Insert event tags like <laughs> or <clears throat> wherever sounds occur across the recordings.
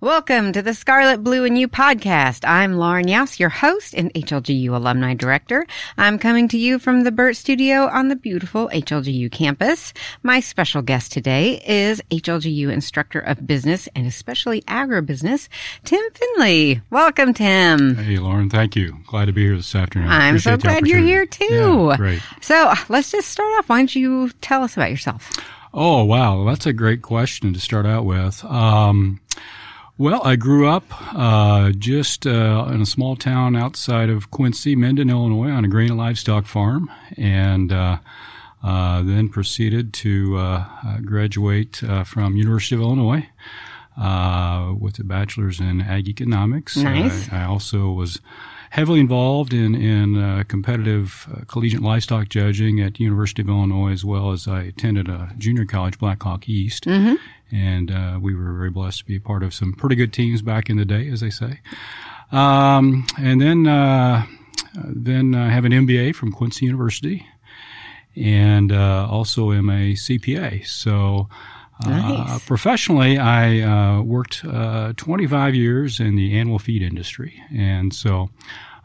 Welcome to the Scarlet, Blue, and You podcast. I'm Lauren Yaus, your host and HLGU alumni director. I'm coming to you from the Burt Studio on the beautiful HLGU campus. My special guest today is HLGU instructor of business and especially agribusiness, Tim Finlay. Welcome, Tim. Hey, Lauren. Thank you. Glad to be here this afternoon. I'm Appreciate so glad you're here too. Yeah, great. So let's just start off. Why don't you tell us about yourself? Oh, wow. That's a great question to start out with. Um, well, I grew up uh, just uh, in a small town outside of Quincy, Mendon, Illinois, on a grain and livestock farm, and uh, uh then proceeded to uh, uh, graduate from University of Illinois with a bachelor's in ag economics. Nice. I also was heavily involved in in uh, competitive uh, collegiate livestock judging at University of Illinois, as well as I attended a junior college, Blackhawk East, mm-hmm. and uh, we were very blessed to be a part of some pretty good teams back in the day, as they say. Um, and then uh, then I have an MBA from Quincy University, and uh, also am a CPA. So. Nice. Uh, professionally, I uh, worked uh, 25 years in the animal feed industry, and so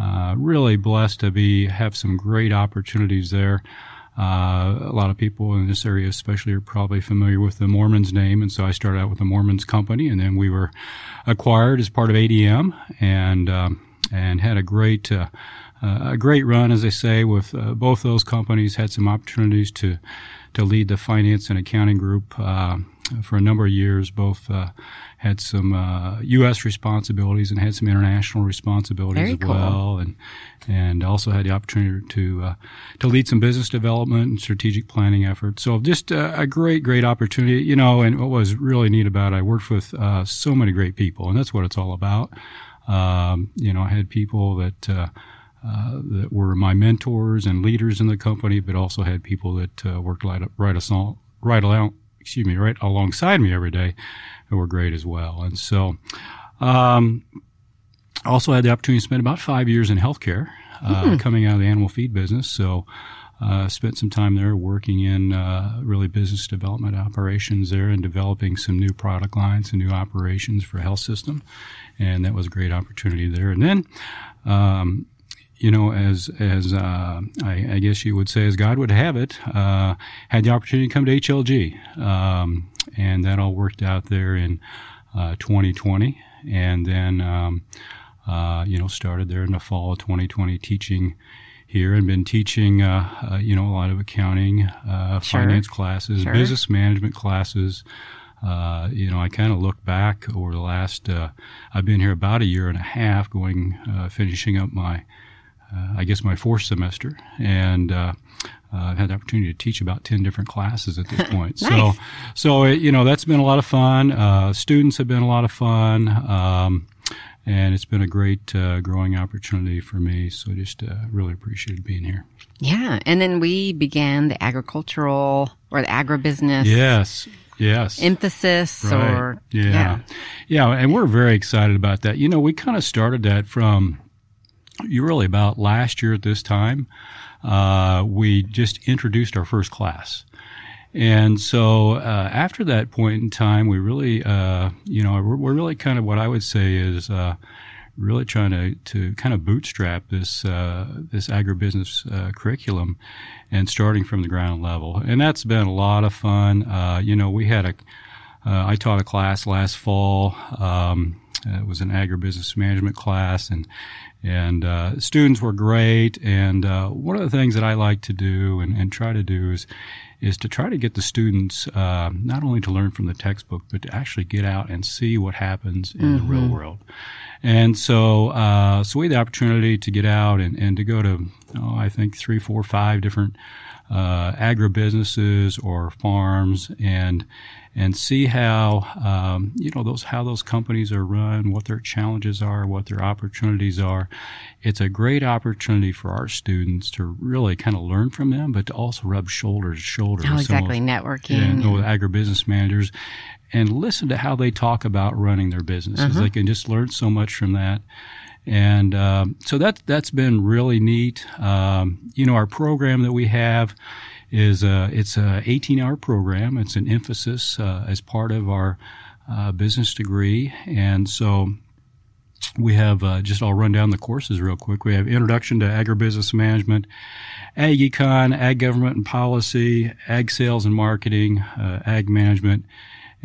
uh, really blessed to be have some great opportunities there. Uh, a lot of people in this area, especially, are probably familiar with the Moorman's name, and so I started out with the Moorman's Company, and then we were acquired as part of ADM, and um, and had a great uh, a great run, as I say, with both those companies. Had some opportunities to to lead the finance and accounting group uh, for a number of years. Both uh, had some uh, U.S. responsibilities and had some international responsibilities Very as cool. well, and and also had the opportunity to uh, to lead some business development and strategic planning efforts. So just a great, great opportunity, you know. And what was really neat about it, I worked with uh, so many great people, and that's what it's all about. Um, you know, I had people that uh, that were my mentors and leaders in the company, but also had people that uh, worked right, right, assault, right along, excuse me, right alongside me every day who were great as well. And so, um, also had the opportunity to spend about five years in healthcare, uh, mm-hmm. coming out of the animal feed business. So, uh, spent some time there working in uh, really business development operations there and developing some new product lines and new operations for health system, and that was a great opportunity there. And then um, you know, as as uh, I, I, guess you would say, as God would have it, uh, had the opportunity to come to HLG, um, and that all worked out there in uh, 2020, and then um, uh, you know started there in the fall of 2020 teaching here, and been teaching uh, uh, you know a lot of accounting, sure. finance classes, sure. business management classes. Uh, you know, I kind of look back over the last, uh, I've been here about a year and a half going, uh, finishing up my uh, I guess my fourth semester, and uh, uh, I've had the opportunity to teach about ten different classes at this <laughs> point. nice. So, so it, you know that's been a lot of fun. Uh, students have been a lot of fun, um, and it's been a great uh, growing opportunity for me. So, just uh, really appreciated being here. Yeah, and then we began the agricultural or the agribusiness. Yes. Yes. Emphasis right. or yeah. yeah. Yeah, and we're very excited about that. You know, we kind of started that from really about last year at this time, uh, we just introduced our first class. And so uh, after that point in time, we really, uh, you know, we're, we're, really kind of what I would say is uh, really trying to, to kind of bootstrap this uh, this agribusiness uh, curriculum and starting from the ground level. And that's been a lot of fun. you know, we had a I taught a class last fall. Um, it was an agribusiness management class, and and uh, students were great. And uh, one of the things that I like to do and, and, try to do is is to try to get the students uh, not only to learn from the textbook, but to actually get out and see what happens in mm-hmm. the real mm-hmm. world. And so, uh, so we had the opportunity to get out and, and to go to, oh, I think three, four, five different uh, agribusinesses or farms and and see how um, you know those how those companies are run, what their challenges are, what their opportunities are. It's a great opportunity for our students to really kind of learn from them, but to also rub shoulders to shoulder. Oh, exactly, networking. And, with agribusiness managers, and listen to how they talk about running their businesses. Uh-huh. They can just learn so much from that. And um, so that that's been really neat. Um, you know, our program that we have is it's a 18 hour program. It's an emphasis uh, as part of our uh, business degree, and so we have uh, just I'll run down the courses real quick. We have Introduction to Agribusiness Management, Ag Econ, Ag Government and Policy, Ag Sales and Marketing, uh, Ag Management,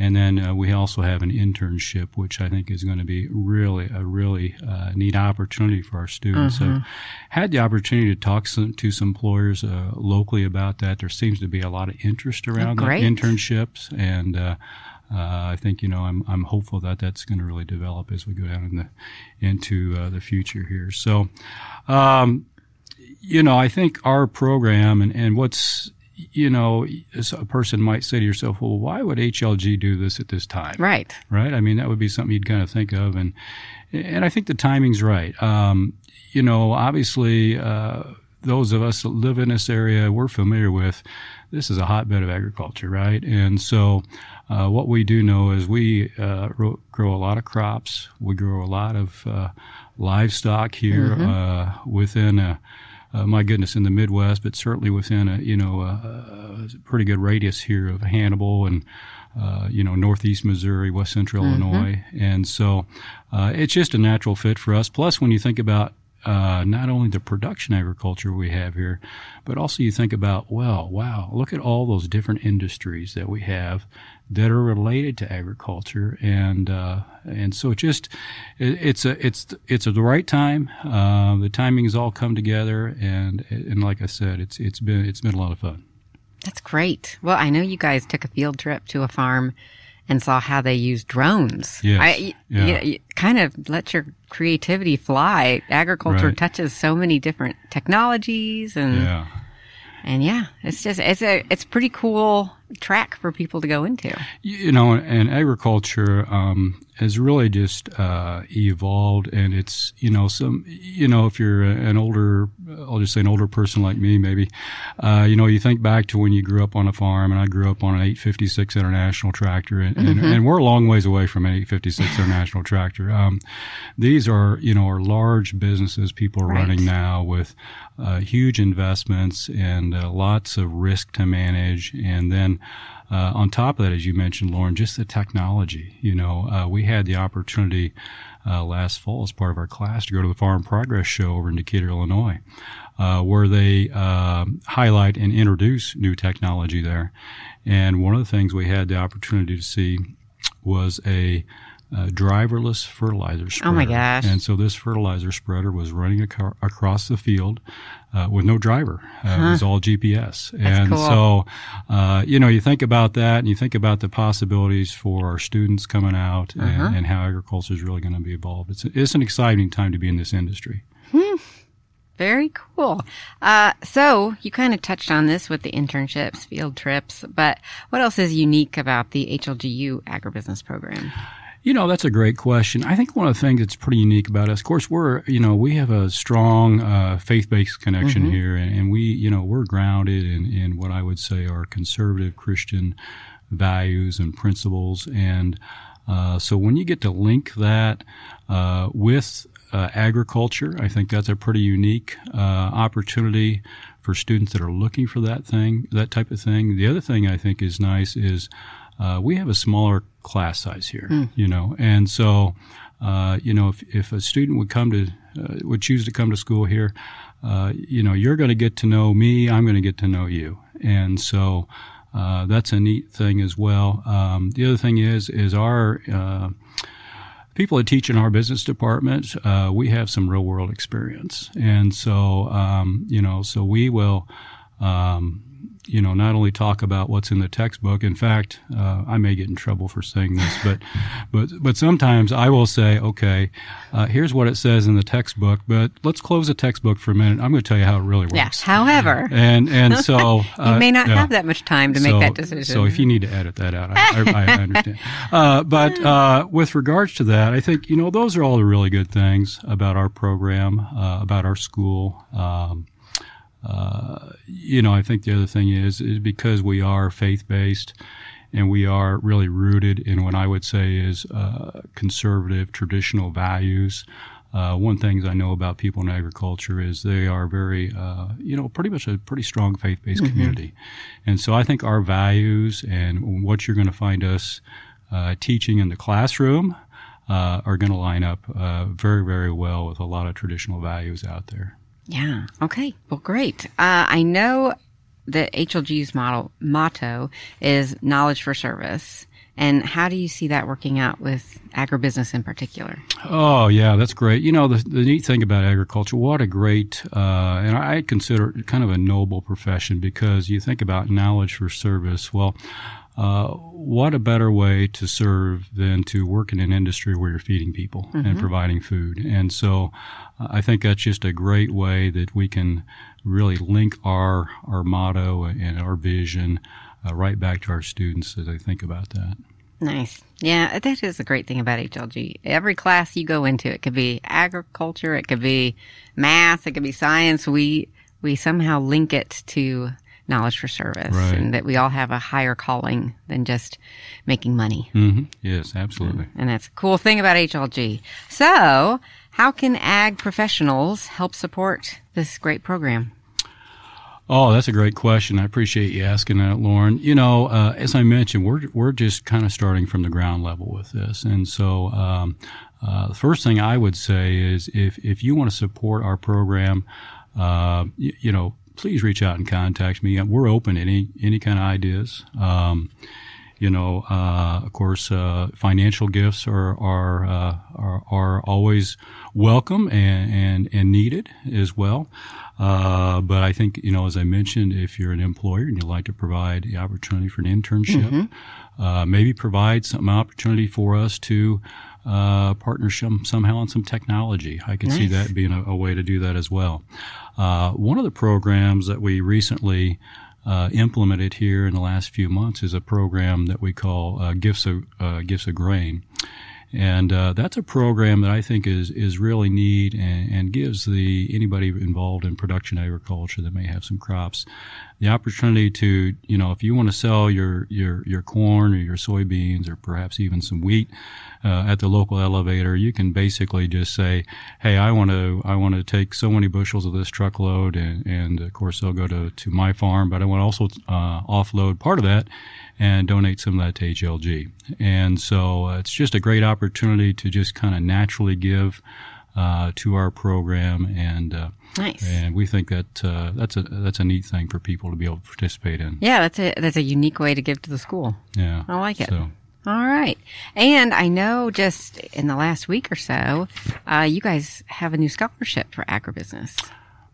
and then uh, we also have an internship, which I think is going to be really a really uh, neat opportunity for our students. Mm-hmm. So, had the opportunity to talk some, to some employers uh, locally about that. There seems to be a lot of interest around that internships, and uh, uh, I think you know I'm I'm hopeful that that's going to really develop as we go down in the into uh, the future here. So, um, you know, I think our program and and what's you know, a person might say to yourself, well, why would HLG do this at this time? Right. Right. I mean, that would be something you'd kind of think of, and and I think the timing's right. Um, you know, obviously, uh, those of us that live in this area, we're familiar with. This is a hotbed of agriculture, right? And so, uh, what we do know is we uh, ro- grow a lot of crops. We grow a lot of uh, livestock here uh, within a uh, my goodness, in the Midwest, but certainly within a you know a, a pretty good radius here of Hannibal and uh, you know Northeast Missouri, West Central Illinois, and so uh, it's just a natural fit for us. Plus, when you think about uh, not only the production agriculture we have here, but also you think about, well, wow, look at all those different industries that we have that are related to agriculture, and uh, and so it just it, it's a it's it's at the right time. Uh, the timing has all come together, and and like I said, it's it's been it's been a lot of fun. That's great. Well, I know you guys took a field trip to a farm and saw how they use drones. Yes. I, Yeah. you, you kind of let your creativity fly. Agriculture Right. touches so many different technologies and Yeah. and yeah, it's just it's a it's pretty cool track for people to go into. you know, and agriculture um, has really just uh, evolved, and it's you know some you know if you're an older, I'll just say an older person like me, maybe, uh, you know, you think back to when you grew up on a farm, and I grew up on an 856 International tractor, and, and, and we're a long ways away from an 856 International tractor. Um, these are you know are large businesses people are Right. running now with uh, huge investments and uh, lots of risk to manage, and then uh, on top of that, as you mentioned, Lauren, just the technology. You know, uh, we had the opportunity uh, last fall as part of our class to go to the Farm Progress Show over in Decatur, Illinois, uh, where they um highlight and introduce new technology there. And one of the things we had the opportunity to see was a uh, driverless fertilizer spreader. Oh my gosh. And so this fertilizer spreader was running aco- across the field uh, with no driver. Uh, It was all GPS. and cool. so, uh, you know, you think about that and you think about the possibilities for our students coming out and, and how agriculture is really going to be evolved. It's, it's an exciting time to be in this industry. Hmm. Very cool. Uh, so you kind of touched on this with the internships, field trips, but what else is unique about the HLGU agribusiness program? You know, that's a great question. I think one of the things that's pretty unique about us, of course, we're, you know, we have a strong uh, faith-based connection here, and, and we, you know, we're grounded in, in what I would say are conservative Christian values and principles. And uh, so when you get to link that uh, with uh, agriculture, I think that's a pretty unique uh, opportunity for students that are looking for that thing, that type of thing. The other thing I think is nice is uh, we have a smaller class size here, you know, and so uh, you know if, if a student would come to uh, would choose to come to school here, uh, you know, you're going to get to know me, I'm going to get to know you, and so. Uh, that's a neat thing as well. Um, the other thing is, is our uh, people that teach in our business department, uh, we have some real world experience, and so um, you know, so we will. Um, you know, not only talk about what's in the textbook. In fact, uh, I may get in trouble for saying this, but <laughs> but but sometimes I will say, okay, uh, here's what it says in the textbook, but let's close the textbook for a minute. I'm going to tell you how it really works. Yes. However, And and so <laughs> you uh, may not have that much time to make that decision. So if you need to edit that out, I, I, I understand. <laughs> Uh, but uh, with regards to that, I think you know those are all the really good things about our program, uh, about our school. Um, uh, you know, I think the other thing is is because we are faith based. And we are really rooted in what I would say is uh, conservative, traditional values. Uh, one things I know about people in agriculture is they are very, uh, you know, pretty much a pretty strong faith-based community, and so I think our values and what you're going to find us uh, teaching in the classroom uh, are going to line up uh, very, very well with a lot of traditional values out there. Yeah. Okay. Well, great. Uh, I know that HLG's model motto is knowledge for service. And how do you see that working out with agribusiness in particular? Oh, yeah, that's great. You know, the, the neat thing about agriculture, what a great, uh, and I consider it kind of a noble profession because you think about knowledge for service. Well, uh, what a better way to serve than to work in an industry where you're feeding people mm-hmm. and providing food. And so uh, I think that's just a great way that we can really link our, our motto and our vision uh, right back to our students as they think about that. Nice. Yeah, that is a great thing about HLG. Every class you go into, it could be agriculture, it could be math, it could be science. We we somehow link it to knowledge for service right. and that we all have a higher calling than just making money. Mm-hmm. Yes, absolutely. And that's a cool thing about HLG. So, how can ag professionals help support this great program? Oh, that's a great question. I appreciate you asking that, Lauren. You know, uh, as I mentioned, we're we're just kind of starting from the ground level with this, and so um, uh, the first thing I would say is if if you want to support our program, uh, you, you know, please reach out and contact me. We're open to any any kind of ideas. Um, you know, uh, of course, uh, financial gifts are are, uh, are, are always welcome and, and and needed as well. Uh, but I think you know, as I mentioned, if you're an employer and you'd like to provide the opportunity for an internship, mm-hmm. Uh, maybe provide some opportunity for us to uh, partnership somehow on some technology. I can nice. see that being a, a, way to do that as well. Uh, one of the programs that we recently uh, implemented here in the last few months is a program that we call uh, Gifts of uh, Gifts of Grain. And uh, that's a program that I think is is really neat and, and, gives the anybody involved in production agriculture that may have some crops the opportunity to you know if you want to sell your your your corn or your soybeans or perhaps even some wheat uh, at the local elevator, you can basically just say, "Hey, I want to I want to take so many bushels of this truckload, and, and of course they'll go to to my farm, but I want to also uh, offload part of that." and donate some of that to HLG. And so uh, it's just a great opportunity to just kind of naturally give uh, to our program, and uh, nice. And we think that uh, that's a that's a neat thing for people to be able to participate in. Yeah, that's a that's a unique way to give to the school. Yeah, I like it. So. All right. And I know just in the last week or so, uh, you guys have a new scholarship for agribusiness.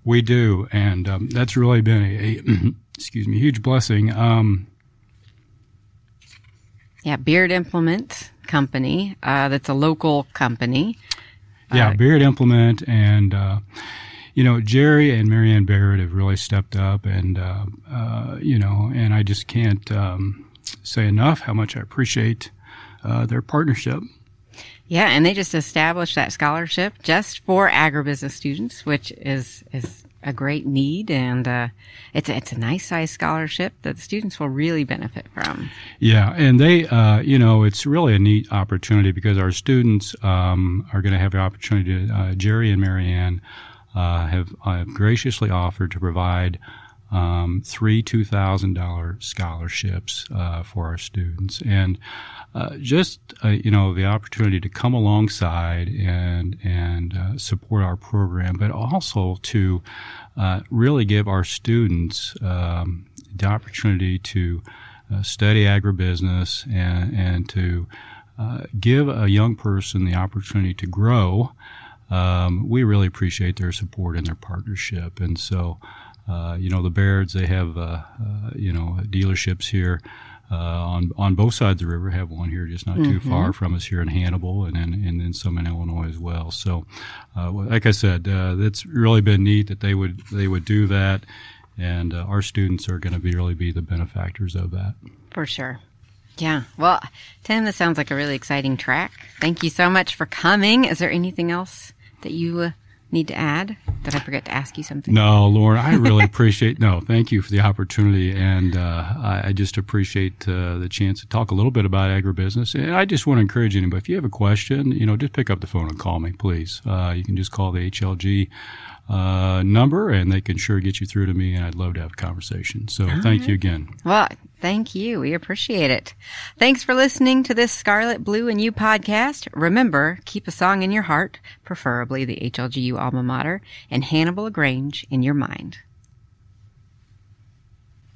We do. And um, that's really been a, a <clears throat> excuse me, huge blessing. Um, yeah, Beard Implement Company. Uh, that's a local company. Yeah, uh, Beard Implement and. Uh, you know, Jerry and Marianne Barrett have really stepped up, and uh, uh, you know, and I just can't um, say enough how much I appreciate uh, their partnership. Yeah, and they just established that scholarship just for agribusiness students, which is is a great need, and uh, it's it's a nice size scholarship that the students will really benefit from. Yeah, and they, uh, you know, it's really a neat opportunity because our students um, are going to have the opportunity. To, uh, Jerry and Marianne uh, have, have graciously offered to provide um, three $2,000 scholarships uh, for our students. And uh, just, uh, you know, the opportunity to come alongside and, and uh, support our program, but also to uh, really give our students um, the opportunity to uh, study agribusiness and, and to give a young person the opportunity to grow. Um, we really appreciate their support and their partnership. And so, you know, the Bairds, they have, uh, uh, you know, dealerships here uh, on on both sides of the river. Have one here just not mm-hmm. too far from us here in Hannibal, and then and then some in Illinois as well. So, uh, like I said, uh, it's really been neat that they would they would do that, and our students are going to be really be the benefactors of that. For sure. Yeah. Well, Tim, this sounds like a really exciting track. Thank you so much for coming. Is there anything else that you need to add? Did I forget to ask you something? No, Lauren, I really <laughs> appreciate. No, thank you for the opportunity, and uh, I, I, just appreciate uh, the chance to talk a little bit about agribusiness. And I just want to encourage anybody if you have a question, you know, just pick up the phone and call me, please. Uh, you can just call the HLG uh, number, and they can sure get you through to me, and I'd love to have a conversation. So All thank right. you again. Well, thank you. We appreciate it. Thanks for listening to this Scarlet, Blue, and You podcast. Remember, keep a song in your heart, preferably the HLGU alma mater, and Hannibal Grange in your mind.